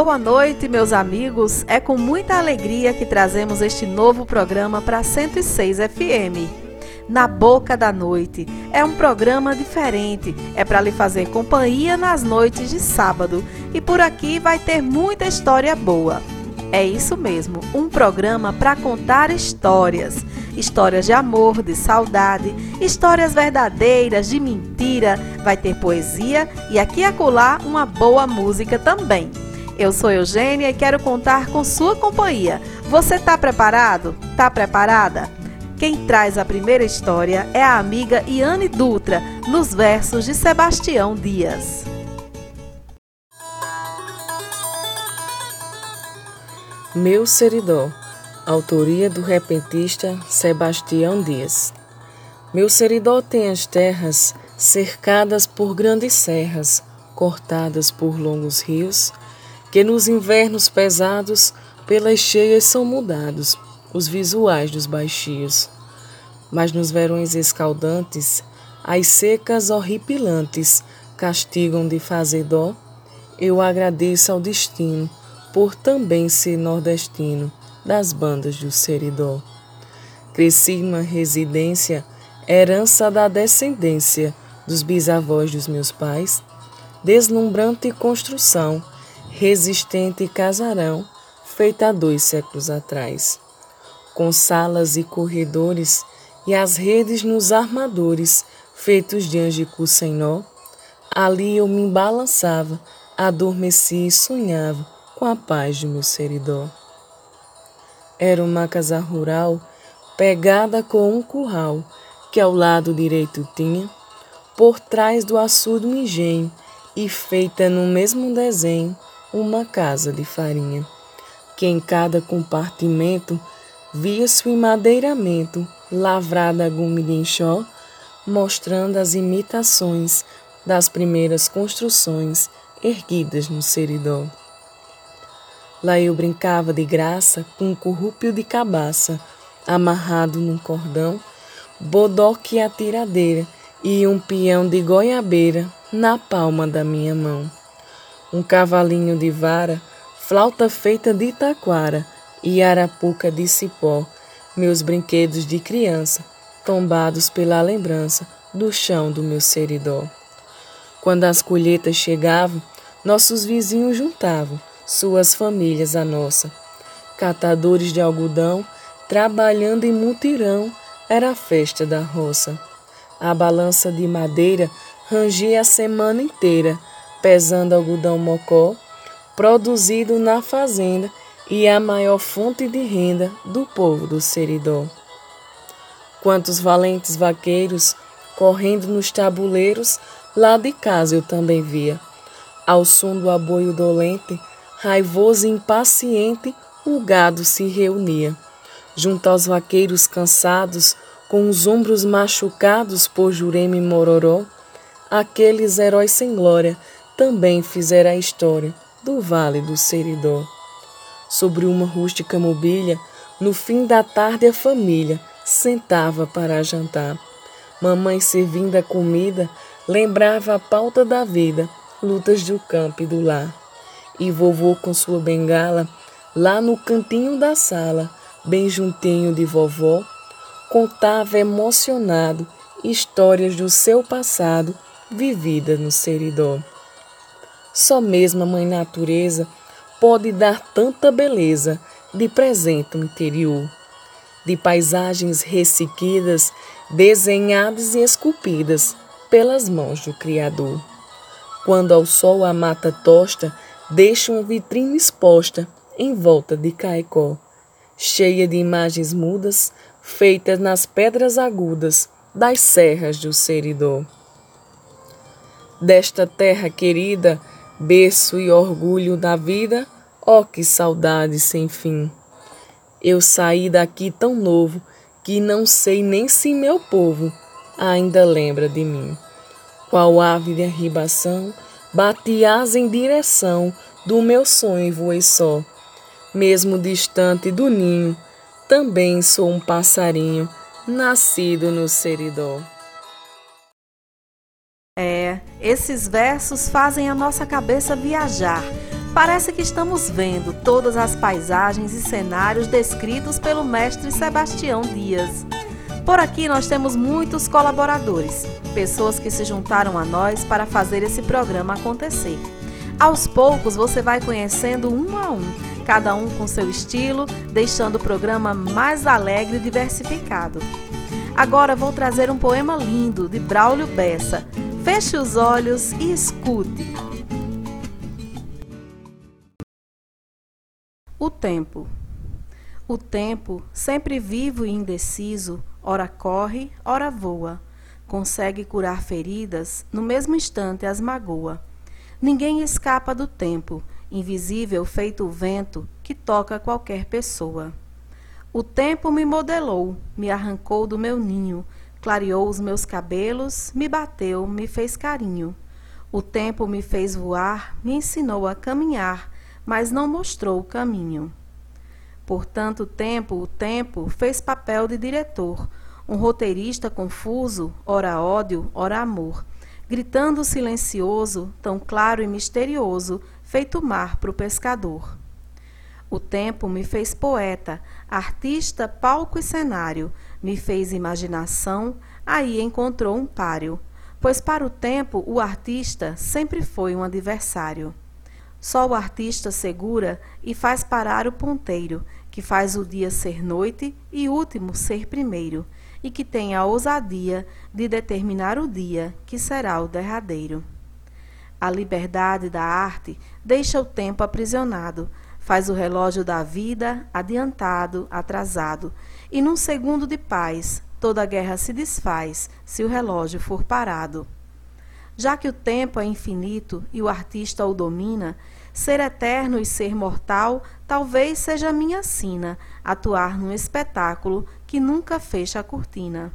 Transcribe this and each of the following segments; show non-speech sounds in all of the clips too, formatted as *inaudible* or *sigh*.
Boa noite, meus amigos. É com muita alegria que trazemos este novo programa para 106 FM. Na Boca da Noite. É um programa diferente, é para lhe fazer companhia nas noites de sábado e por aqui vai ter muita história boa. É isso mesmo, um programa para contar histórias. Histórias de amor, de saudade, histórias verdadeiras, de mentira. Vai ter poesia e aqui e acolá uma boa música também. Eu sou Eugênia e quero contar com sua companhia. Você está preparado? Tá preparada? Quem traz a primeira história é a amiga Iane Dutra, nos versos de Sebastião Dias. Meu Seridó, autoria do repentista Sebastião Dias. Meu Seridó tem as terras cercadas por grandes serras, cortadas por longos rios, que nos invernos pesados pelas cheias são mudados os visuais dos baixios. Mas nos verões escaldantes, as secas horripilantes castigam de fazer dó. Eu agradeço ao destino por também ser nordestino das bandas do Seridó. Cresci numa residência, herança da descendência dos bisavós dos meus pais, deslumbrante construção, resistente casarão, feita há dois séculos atrás, com salas e corredores e as redes nos armadores, feitos de angicu sem nó, ali eu me balançava, adormeci e sonhava, com a paz de meu seridó. Era uma casa rural pegada com um curral que ao lado direito tinha, por trás do açude um engenho e feita no mesmo desenho uma casa de farinha, que em cada compartimento via-se o madeiramento lavrada a gume de enxó, mostrando as imitações das primeiras construções erguidas no seridó. Lá eu brincava de graça com um corrúpio de cabaça, amarrado num cordão, bodoque e atiradeira e um peão de goiabeira na palma da minha mão. Um cavalinho de vara, flauta feita de taquara e arapuca de cipó, meus brinquedos de criança, tombados pela lembrança do chão do meu seridó. Quando as colheitas chegavam, nossos vizinhos juntavam suas famílias a nossa. Catadores de algodão, trabalhando em mutirão, era a festa da roça. A balança de madeira rangia a semana inteira, pesando algodão mocó, produzido na fazenda e a maior fonte de renda do povo do Seridó. Quantos valentes vaqueiros correndo nos tabuleiros, lá de casa eu também via. Ao som do aboio dolente, raivoso e impaciente, o gado se reunia. Junto aos vaqueiros cansados, com os ombros machucados por Jurema e Mororó, aqueles heróis sem glória também fizeram a história do Vale do Seridó. Sobre uma rústica mobília, no fim da tarde a família sentava para jantar. Mamãe servindo a comida lembrava a pauta da vida, lutas do campo e do lar e vovô com sua bengala, lá no cantinho da sala, bem juntinho de vovó, contava emocionado histórias do seu passado vivida no seridó. Só mesmo a mãe natureza pode dar tanta beleza de presente no interior, de paisagens ressequidas, desenhadas e esculpidas pelas mãos do Criador. Quando ao sol a mata tosta deixa uma vitrine exposta em volta de Caicó, cheia de imagens mudas feitas nas pedras agudas das serras do Seridó. Desta terra querida, berço e orgulho da vida, ó oh, que saudade sem fim. Eu saí daqui tão novo que não sei nem se meu povo ainda lembra de mim. Qual ave de arribação Bati asa em direção do meu sonho e voei só. Mesmo distante do ninho, também sou um passarinho nascido no seridó. Esses versos fazem a nossa cabeça viajar Parece que estamos vendo todas as paisagens e cenários descritos pelo mestre Sebastião Dias. Por aqui nós temos muitos colaboradores, pessoas que se juntaram a nós para fazer esse programa acontecer. Aos poucos você vai conhecendo um a um, cada um com seu estilo, deixando o programa mais alegre e diversificado. Agora vou trazer um poema lindo de Braulio Bessa. Feche os olhos e escute. O tempo. O tempo, sempre vivo e indeciso, ora corre, ora voa. Consegue curar feridas, no mesmo instante as magoa. Ninguém escapa do tempo, invisível feito o vento que toca qualquer pessoa. O tempo me modelou, me arrancou do meu ninho, clareou os meus cabelos, me bateu, me fez carinho. O tempo me fez voar, me ensinou a caminhar, mas não mostrou o caminho. Por tanto tempo, o tempo fez papel de diretor, um roteirista confuso, ora ódio, ora amor, gritando silencioso, tão claro e misterioso, feito mar para o pescador. O tempo me fez poeta, artista, palco e cenário, me fez imaginação, aí encontrou um páreo, pois para o tempo o artista sempre foi um adversário. Só o artista segura e faz parar o ponteiro, que faz o dia ser noite e último ser primeiro, e que tem a ousadia de determinar o dia que será o derradeiro. A liberdade da arte deixa o tempo aprisionado, faz o relógio da vida adiantado, atrasado, e num segundo de paz toda a guerra se desfaz se o relógio for parado. Já que o tempo é infinito e o artista o domina, Ser eterno e ser mortal talvez seja minha sina, atuar num espetáculo que nunca fecha a cortina.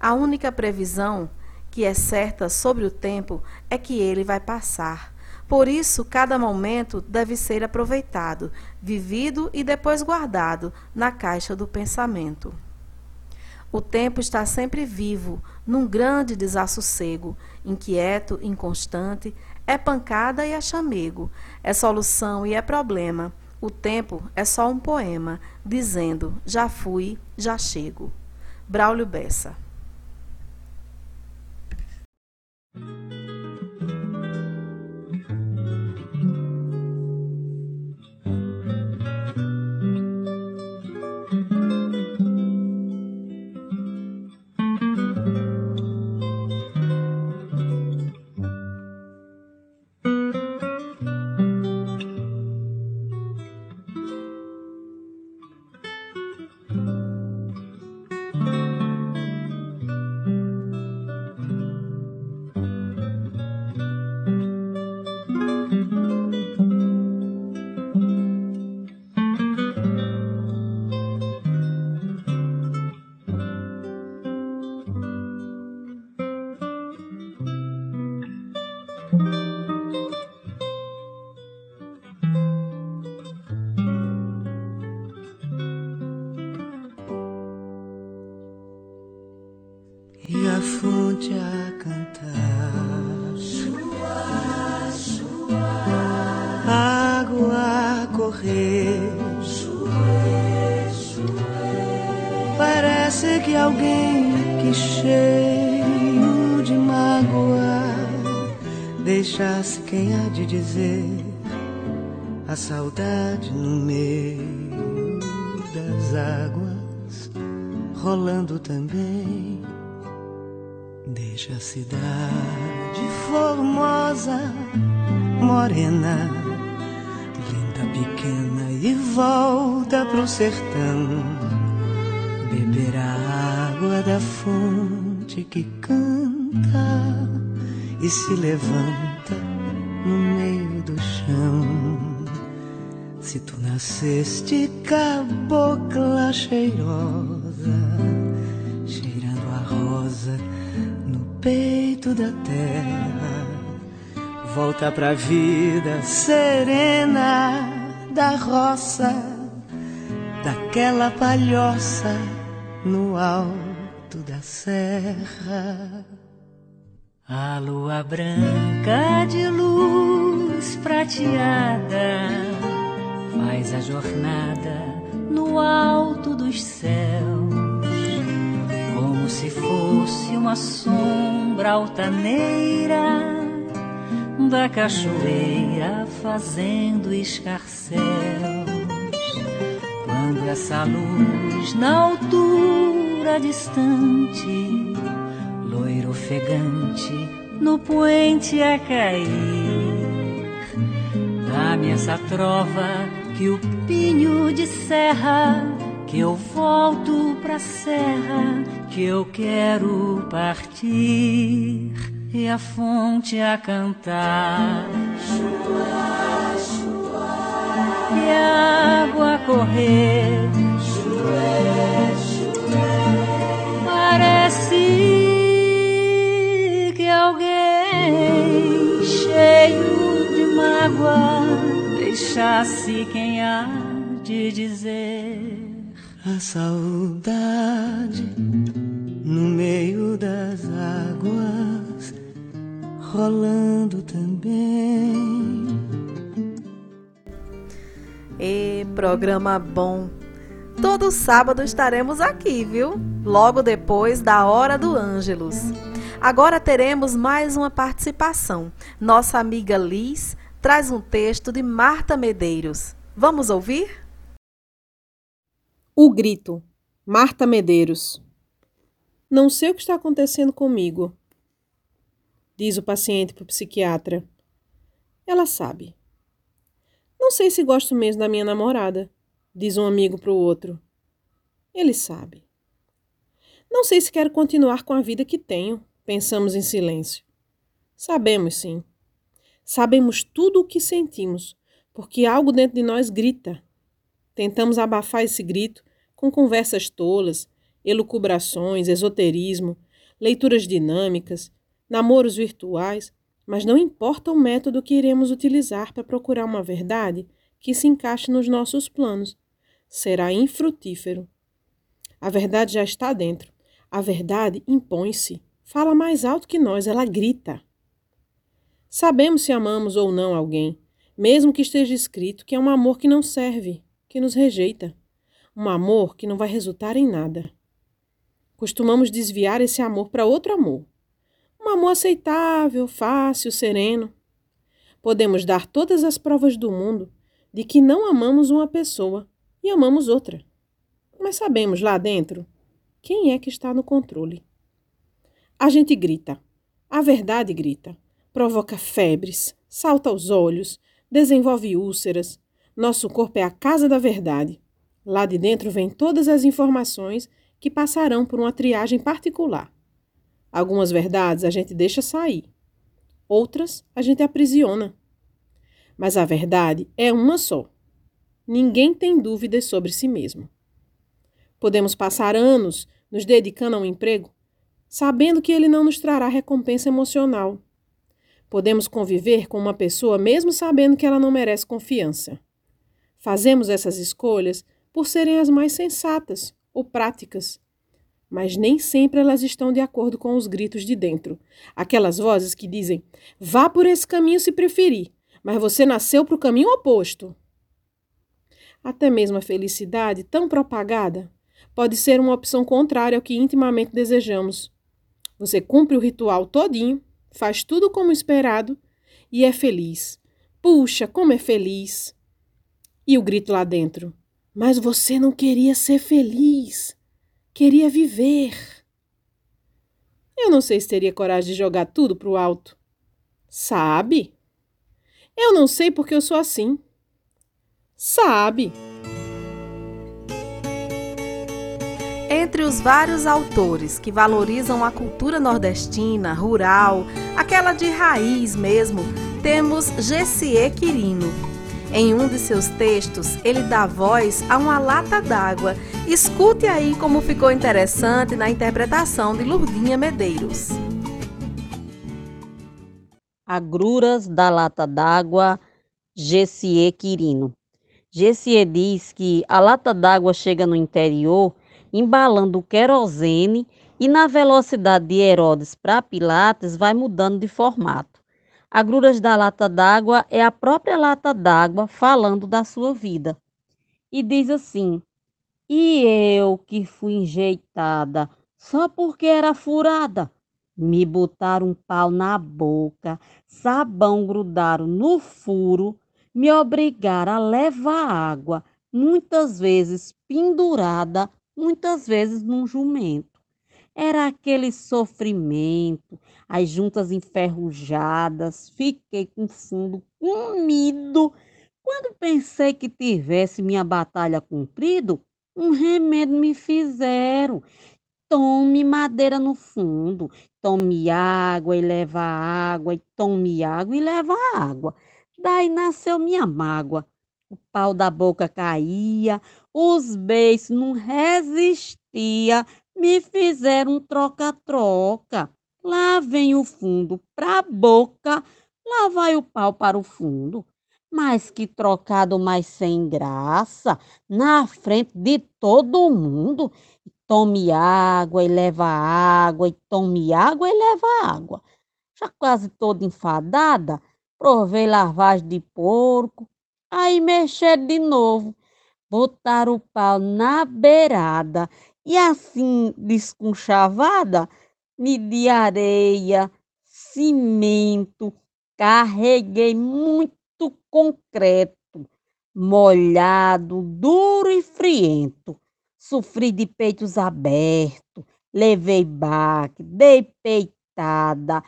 A única previsão que é certa sobre o tempo é que ele vai passar. Por isso, cada momento deve ser aproveitado, vivido e depois guardado na caixa do pensamento. O tempo está sempre vivo, num grande desassossego, inquieto, inconstante, é pancada e é chamego, é solução e é problema. O tempo é só um poema, dizendo: já fui, já chego. Braulio Bessa. Dizer saudade no meio das águas rolando também. Deixa a cidade formosa, morena, linda pequena e volta pro sertão. Beber a água da fonte que canta e se levanta no meio do chão. Se tu nasceste cabocla cheirosa, cheirando a rosa no peito da terra, volta pra vida serena da roça, daquela palhoça no alto da serra. A lua branca de luz prateada faz a jornada no alto dos céus, como se fosse uma sombra altaneira da cachoeira fazendo escarcéus. Quando essa luz na altura distante, loiro ofegante, no poente a cair, dá-me essa trova que o pinho de serra, que eu volto pra serra, que eu quero partir e a fonte a cantar. Chua, chua, e a água a correr. Parece que alguém cheio de mágoa deixasse quem há de dizer. A saudade no meio das águas rolando também. E programa bom. Todo sábado estaremos aqui, viu? Logo depois da Hora do Ângelus. Agora teremos mais uma participação. Nossa amiga Liz traz um texto de Marta Medeiros. Vamos ouvir? O grito. Marta Medeiros. Não sei o que está acontecendo comigo diz o paciente para o psiquiatra. Ela sabe. Não sei se gosto mesmo da minha namorada, diz um amigo para o outro. Ele sabe. Não sei se quero continuar com a vida que tenho, pensamos em silêncio. Sabemos sim. Sabemos tudo o que sentimos, porque algo dentro de nós grita. Tentamos abafar esse grito com conversas tolas, elucubrações, esoterismo, leituras dinâmicas, namoros virtuais, mas não importa o método que iremos utilizar para procurar uma verdade que se encaixe nos nossos planos. Será infrutífero. A verdade já está dentro. A verdade impõe-se. Fala mais alto que nós, ela grita. Sabemos se amamos ou não alguém, mesmo que esteja escrito que é um amor que não serve, que nos rejeita. Um amor que não vai resultar em nada. Costumamos desviar esse amor para outro amor, um amor aceitável, fácil, sereno. Podemos dar todas as provas do mundo de que não amamos uma pessoa e amamos outra. Mas sabemos lá dentro quem é que está no controle. A gente grita, a verdade grita, provoca febres, salta aos olhos, desenvolve úlceras. Nosso corpo é a casa da verdade. Lá de dentro vêm todas as informações que passarão por uma triagem particular. Algumas verdades a gente deixa sair, outras a gente aprisiona. Mas a verdade é uma só. Ninguém tem dúvidas sobre si mesmo. Podemos passar anos nos dedicando a um emprego, sabendo que ele não nos trará recompensa emocional. Podemos conviver com uma pessoa mesmo sabendo que ela não merece confiança. Fazemos essas escolhas por serem as mais sensatas ou práticas mas nem sempre elas estão de acordo com os gritos de dentro. Aquelas vozes que dizem: vá por esse caminho se preferir, mas você nasceu para o caminho oposto. Até mesmo a felicidade, tão propagada, pode ser uma opção contrária ao que intimamente desejamos. Você cumpre o ritual todinho, faz tudo como esperado e é feliz. Puxa, como é feliz! E o grito lá dentro: Mas você não queria ser feliz! Queria viver. Eu não sei se teria coragem de jogar tudo para o alto. Sabe? Eu não sei porque eu sou assim. Sabe? Entre os vários autores que valorizam a cultura nordestina, rural, aquela de raiz mesmo, temos Gessier Quirino, em um de seus textos, ele dá voz a uma lata d'água. Escute aí como ficou interessante na interpretação de Lurdinha Medeiros. Agruras da lata d'água, Gessier Quirino. Gessier diz que a lata d'água chega no interior embalando querosene e na velocidade de Herodes para Pilates vai mudando de formato. Agruras da lata d'água é a própria lata d'água falando da sua vida. E diz assim: E eu que fui enjeitada só porque era furada. Me botaram um pau na boca, sabão grudaram no furo, me obrigaram a levar água, muitas vezes pendurada, muitas vezes num jumento. Era aquele sofrimento, as juntas enferrujadas, fiquei com fundo comido. Quando pensei que tivesse minha batalha cumprido, um remédio me fizeram. Tome madeira no fundo, tome água e leva água, e tome água e leva água. Daí nasceu minha mágoa. O pau da boca caía, os beijos não resistia, me fizeram troca-troca. Lá vem o fundo para a boca, lá vai o pau para o fundo. Mas que trocado mais sem graça, na frente de todo mundo. Tome água e leva água, e tome água e leva água. Já quase toda enfadada, provei lavagem de porco, aí mexer de novo, botar o pau na beirada e assim desconchavada, de areia, cimento, carreguei muito concreto, molhado, duro e friento. Sofri de peitos abertos, levei baque, dei peitada,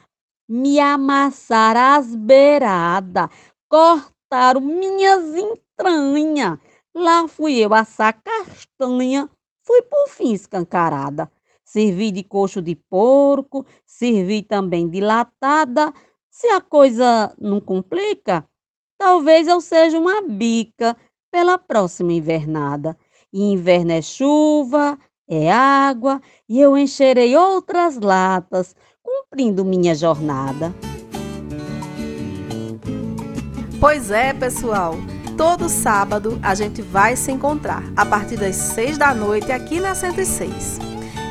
me amassaram as beiradas, cortaram minhas entranhas. Lá fui eu assar castanha, fui por fim escancarada. Servi de coxo de porco, servi também de latada. Se a coisa não complica, talvez eu seja uma bica pela próxima invernada. E inverno é chuva, é água, e eu encherei outras latas, cumprindo minha jornada. Pois é, pessoal. Todo sábado a gente vai se encontrar a partir das seis da noite aqui na 106.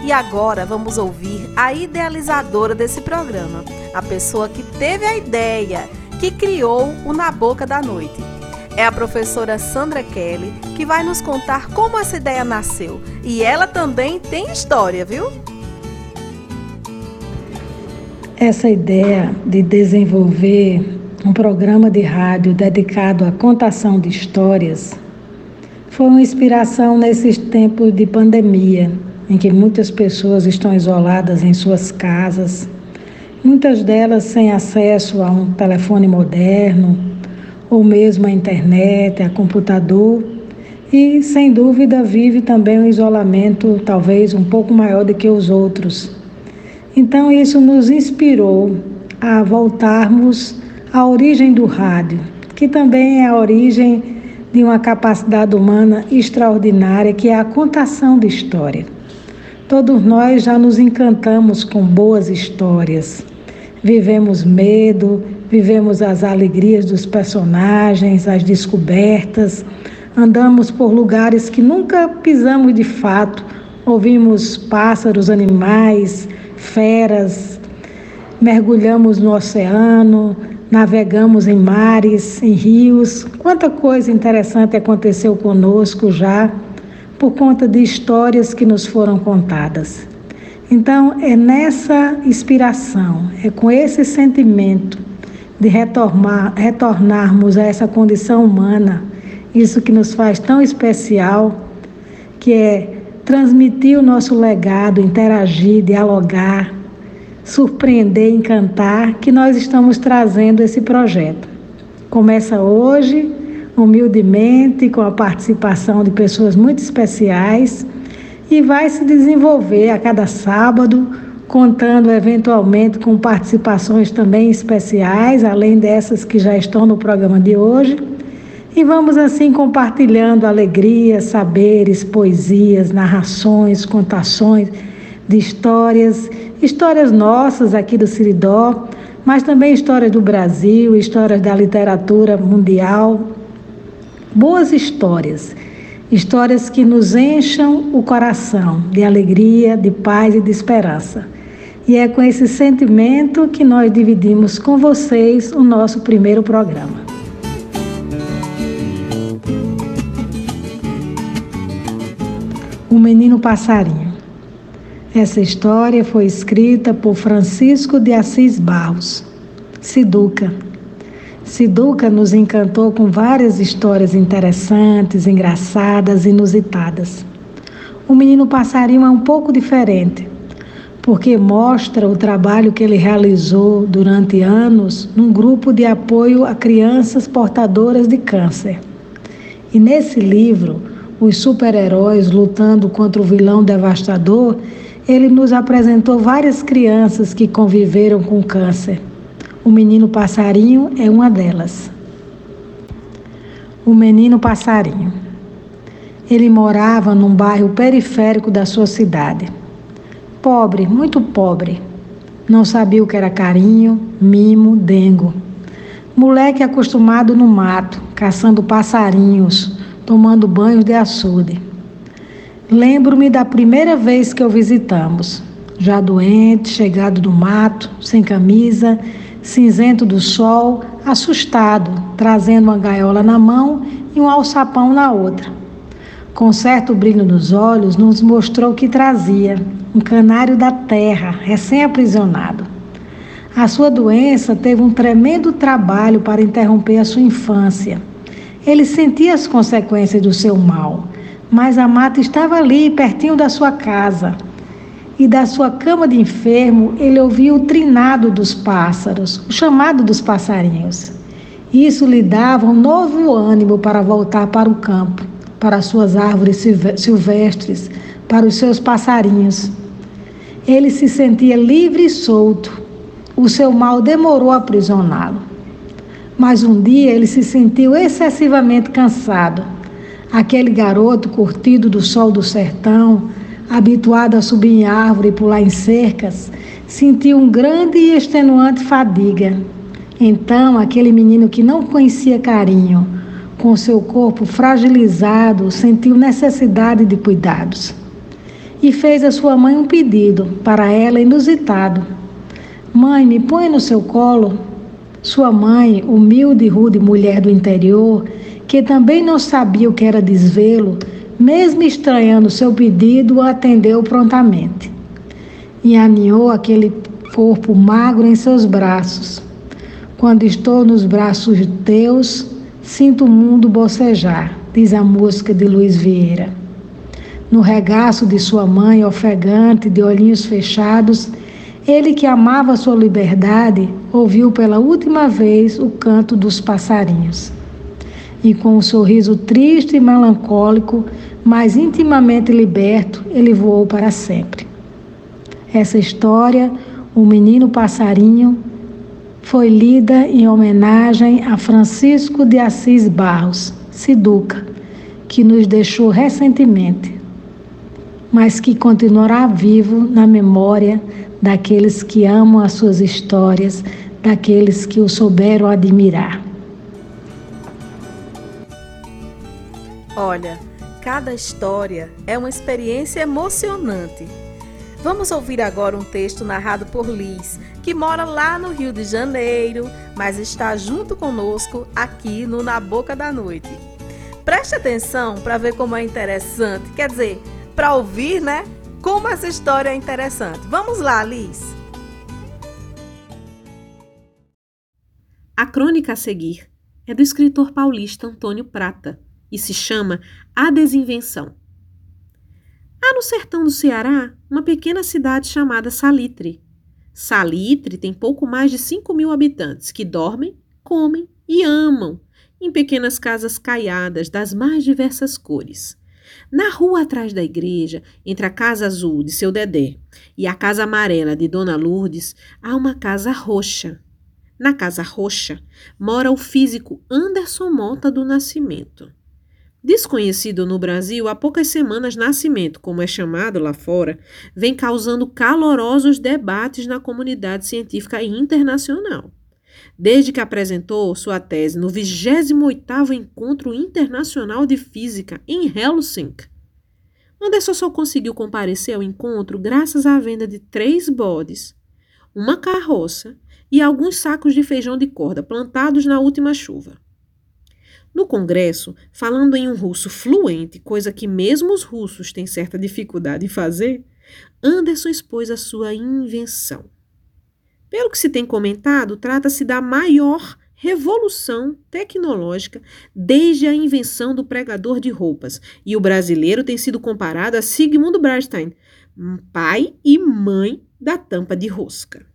E agora vamos ouvir a idealizadora desse programa, a pessoa que teve a ideia, que criou o Na Boca da Noite é a professora Sandra Kelly, que vai nos contar como essa ideia nasceu. E ela também tem história, viu? Essa ideia de desenvolver um programa de rádio dedicado à contação de histórias foi uma inspiração nesses tempos de pandemia, em que muitas pessoas estão isoladas em suas casas, muitas delas sem acesso a um telefone moderno ou mesmo a internet, a computador, e sem dúvida vive também um isolamento talvez um pouco maior do que os outros. Então isso nos inspirou a voltarmos à origem do rádio, que também é a origem de uma capacidade humana extraordinária, que é a contação de história. Todos nós já nos encantamos com boas histórias. Vivemos medo, vivemos as alegrias dos personagens, as descobertas, andamos por lugares que nunca pisamos de fato, ouvimos pássaros, animais, feras, mergulhamos no oceano, navegamos em mares, em rios. Quanta coisa interessante aconteceu conosco já por conta de histórias que nos foram contadas. Então, é nessa inspiração, é com esse sentimento de retornar, retornarmos a essa condição humana, isso que nos faz tão especial, que é transmitir o nosso legado, interagir, dialogar, surpreender, encantar, que nós estamos trazendo esse projeto. Começa hoje, humildemente, com a participação de pessoas muito especiais e vai se desenvolver a cada sábado contando eventualmente com participações também especiais, além dessas que já estão no programa de hoje. E vamos assim compartilhando alegrias, saberes, poesias, narrações, contações de histórias, histórias nossas aqui do Siridó, mas também histórias do Brasil, histórias da literatura mundial. Boas histórias, histórias que nos encham o coração de alegria, de paz e de esperança. E é com esse sentimento que nós dividimos com vocês o nosso primeiro programa. O Menino Passarinho. Essa história foi escrita por Francisco de Assis Barros, Siduca. Siduca nos encantou com várias histórias interessantes, engraçadas, inusitadas. O Menino Passarinho é um pouco diferente porque mostra o trabalho que ele realizou durante anos num grupo de apoio a crianças portadoras de câncer. E nesse livro, Os Super-Heróis Lutando contra o Vilão Devastador, ele nos apresentou várias crianças que conviveram com câncer. O menino passarinho é uma delas. O menino passarinho. Ele morava num bairro periférico da sua cidade. Pobre, muito pobre. Não sabia o que era carinho, mimo, dengo. Moleque acostumado no mato, caçando passarinhos, tomando banhos de açude. Lembro-me da primeira vez que o visitamos. Já doente, chegado do mato, sem camisa, cinzento do sol, assustado, trazendo uma gaiola na mão e um alçapão na outra. Com certo brilho nos olhos, nos mostrou o que trazia um canário da terra, recém-aprisionado. A sua doença teve um tremendo trabalho para interromper a sua infância. Ele sentia as consequências do seu mal, mas a mata estava ali, pertinho da sua casa. E da sua cama de enfermo, ele ouvia o trinado dos pássaros, o chamado dos passarinhos. Isso lhe dava um novo ânimo para voltar para o campo, para as suas árvores silvestres, para os seus passarinhos. Ele se sentia livre e solto. O seu mal demorou a aprisioná-lo. Mas um dia ele se sentiu excessivamente cansado. Aquele garoto curtido do sol do sertão, habituado a subir em árvore e pular em cercas, sentiu um grande e extenuante fadiga. Então, aquele menino que não conhecia carinho, com seu corpo fragilizado, sentiu necessidade de cuidados e fez a sua mãe um pedido, para ela inusitado: Mãe, me põe no seu colo. Sua mãe, humilde e rude mulher do interior, que também não sabia o que era desvelo, mesmo estranhando seu pedido, atendeu prontamente. E aninhou aquele corpo magro em seus braços. Quando estou nos braços de Deus, sinto o mundo bocejar, diz a música de Luiz Vieira. No regaço de sua mãe, ofegante, de olhinhos fechados, ele que amava sua liberdade, ouviu pela última vez o canto dos passarinhos. E com um sorriso triste e melancólico, mas intimamente liberto, ele voou para sempre. Essa história, O Menino Passarinho, foi lida em homenagem a Francisco de Assis Barros, Siduca, que nos deixou recentemente mas que continuará vivo na memória daqueles que amam as suas histórias, daqueles que o souberam admirar. Olha, cada história é uma experiência emocionante. Vamos ouvir agora um texto narrado por Liz, que mora lá no Rio de Janeiro, mas está junto conosco aqui no Na Boca da Noite. Preste atenção para ver como é interessante, quer dizer, para ouvir, né? Como essa história é interessante. Vamos lá, Liz. A crônica a seguir é do escritor paulista Antônio Prata e se chama A Desinvenção. Há no sertão do Ceará uma pequena cidade chamada Salitre. Salitre tem pouco mais de 5 mil habitantes que dormem, comem e amam em pequenas casas caiadas das mais diversas cores. Na rua atrás da igreja, entre a casa azul de seu Dedé e a casa amarela de Dona Lourdes, há uma casa roxa. Na casa roxa mora o físico Anderson Mota do Nascimento. Desconhecido no Brasil há poucas semanas, Nascimento, como é chamado lá fora, vem causando calorosos debates na comunidade científica internacional desde que apresentou sua tese no 28º Encontro Internacional de Física em Helsinki. Anderson só conseguiu comparecer ao encontro graças à venda de três bodes, uma carroça e alguns sacos de feijão de corda plantados na última chuva. No Congresso, falando em um russo fluente, coisa que mesmo os russos têm certa dificuldade em fazer, Anderson expôs a sua invenção. Pelo que se tem comentado, trata-se da maior revolução tecnológica desde a invenção do pregador de roupas, e o brasileiro tem sido comparado a Sigmund Bernstein, pai e mãe da tampa de rosca.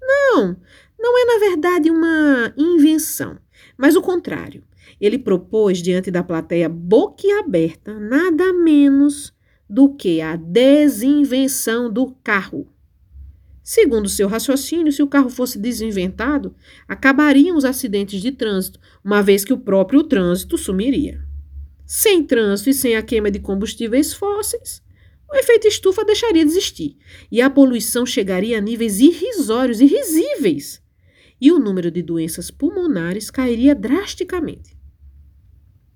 Não, não é na verdade uma invenção, mas o contrário. Ele propôs diante da plateia boquiaberta nada menos do que a desinvenção do carro. Segundo seu raciocínio, se o carro fosse desinventado, acabariam os acidentes de trânsito, uma vez que o próprio trânsito sumiria. Sem trânsito e sem a queima de combustíveis fósseis, o efeito estufa deixaria de existir e a poluição chegaria a níveis irrisórios, irrisíveis, e o número de doenças pulmonares cairia drasticamente.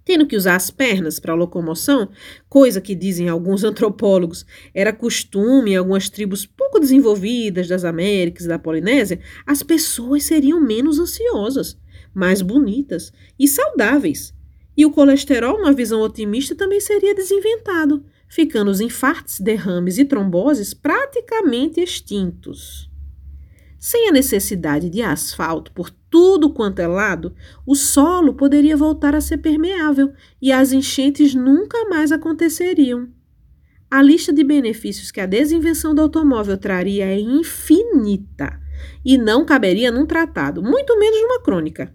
Tendo que usar as pernas para locomoção, coisa que dizem alguns *laughs* antropólogos era costume em algumas tribos pouco desenvolvidas das Américas e da Polinésia, as pessoas seriam menos ansiosas, mais bonitas e saudáveis. E o colesterol, numa visão otimista, também seria desinventado, ficando os infartos, derrames e tromboses praticamente extintos. Sem a necessidade de asfalto por tudo quanto é lado, o solo poderia voltar a ser permeável e as enchentes nunca mais aconteceriam. A lista de benefícios que a desinvenção do automóvel traria é infinita e não caberia num tratado, muito menos numa crônica.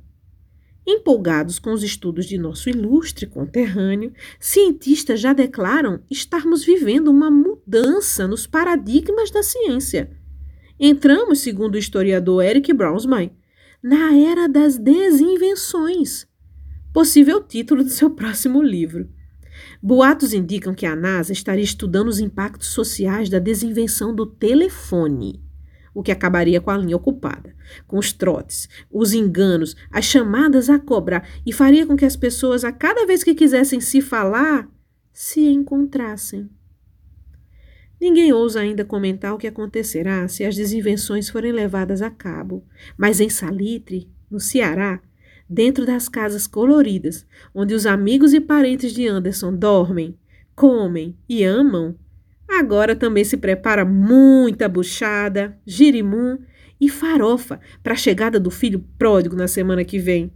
Empolgados com os estudos de nosso ilustre conterrâneo, cientistas já declaram estarmos vivendo uma mudança nos paradigmas da ciência. Entramos, segundo o historiador Eric Brownsmai, na era das desinvenções. Possível título do seu próximo livro. Boatos indicam que a NASA estaria estudando os impactos sociais da desinvenção do telefone o que acabaria com a linha ocupada, com os trotes, os enganos, as chamadas a cobrar e faria com que as pessoas, a cada vez que quisessem se falar, se encontrassem. Ninguém ousa ainda comentar o que acontecerá se as desinvenções forem levadas a cabo, mas em Salitre, no Ceará, dentro das casas coloridas, onde os amigos e parentes de Anderson dormem, comem e amam, Agora também se prepara muita buchada, girimum e farofa para a chegada do filho pródigo na semana que vem.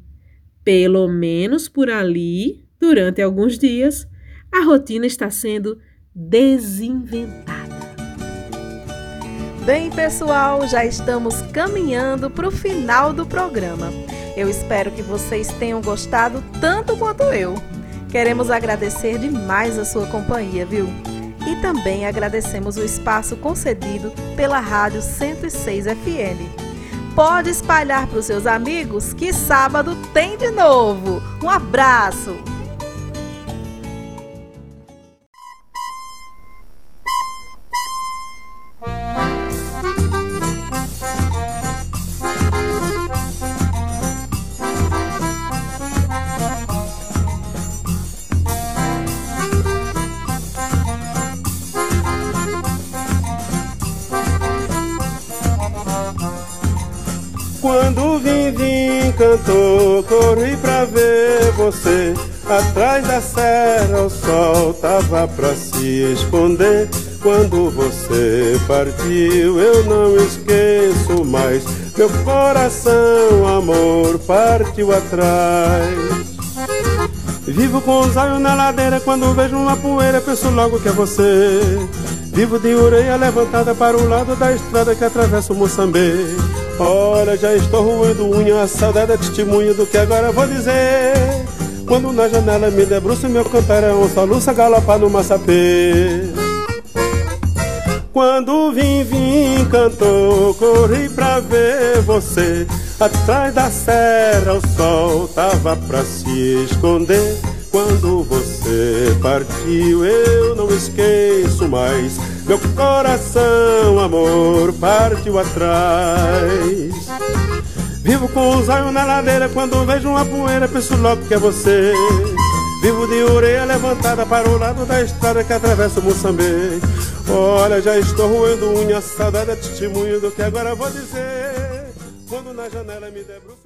Pelo menos por ali, durante alguns dias, a rotina está sendo desinventada. Bem, pessoal, já estamos caminhando para o final do programa. Eu espero que vocês tenham gostado tanto quanto eu. Queremos agradecer demais a sua companhia, viu? e também agradecemos o espaço concedido pela Rádio 106 FM. Pode espalhar para os seus amigos que sábado tem de novo. Um abraço! Atrás da serra o sol tava pra se esconder. Quando você partiu, eu não esqueço mais. Meu coração, amor, partiu atrás. Vivo com os olhos na ladeira, quando vejo uma poeira, penso logo que é você. Vivo de orelha levantada para o lado da estrada que atravessa o Moçambique. Olha, já estou roendo unha, a saudade é testemunho do que agora vou dizer. Quando na janela me debruço, meu cantar é um soluça galopar no maçapê. Quando vim, vim, cantou, corri pra ver você. Atrás da serra o sol tava pra se esconder. Quando você partiu, eu não esqueço mais. Meu coração, amor, partiu atrás. Vivo com os olhos na ladeira, quando vejo uma poeira, penso logo que é você. Vivo de orelha levantada para o lado da estrada que atravessa o Moçambique. Olha, já estou roendo unha, saudade é testemunho do que agora vou dizer. Quando na janela me debruço.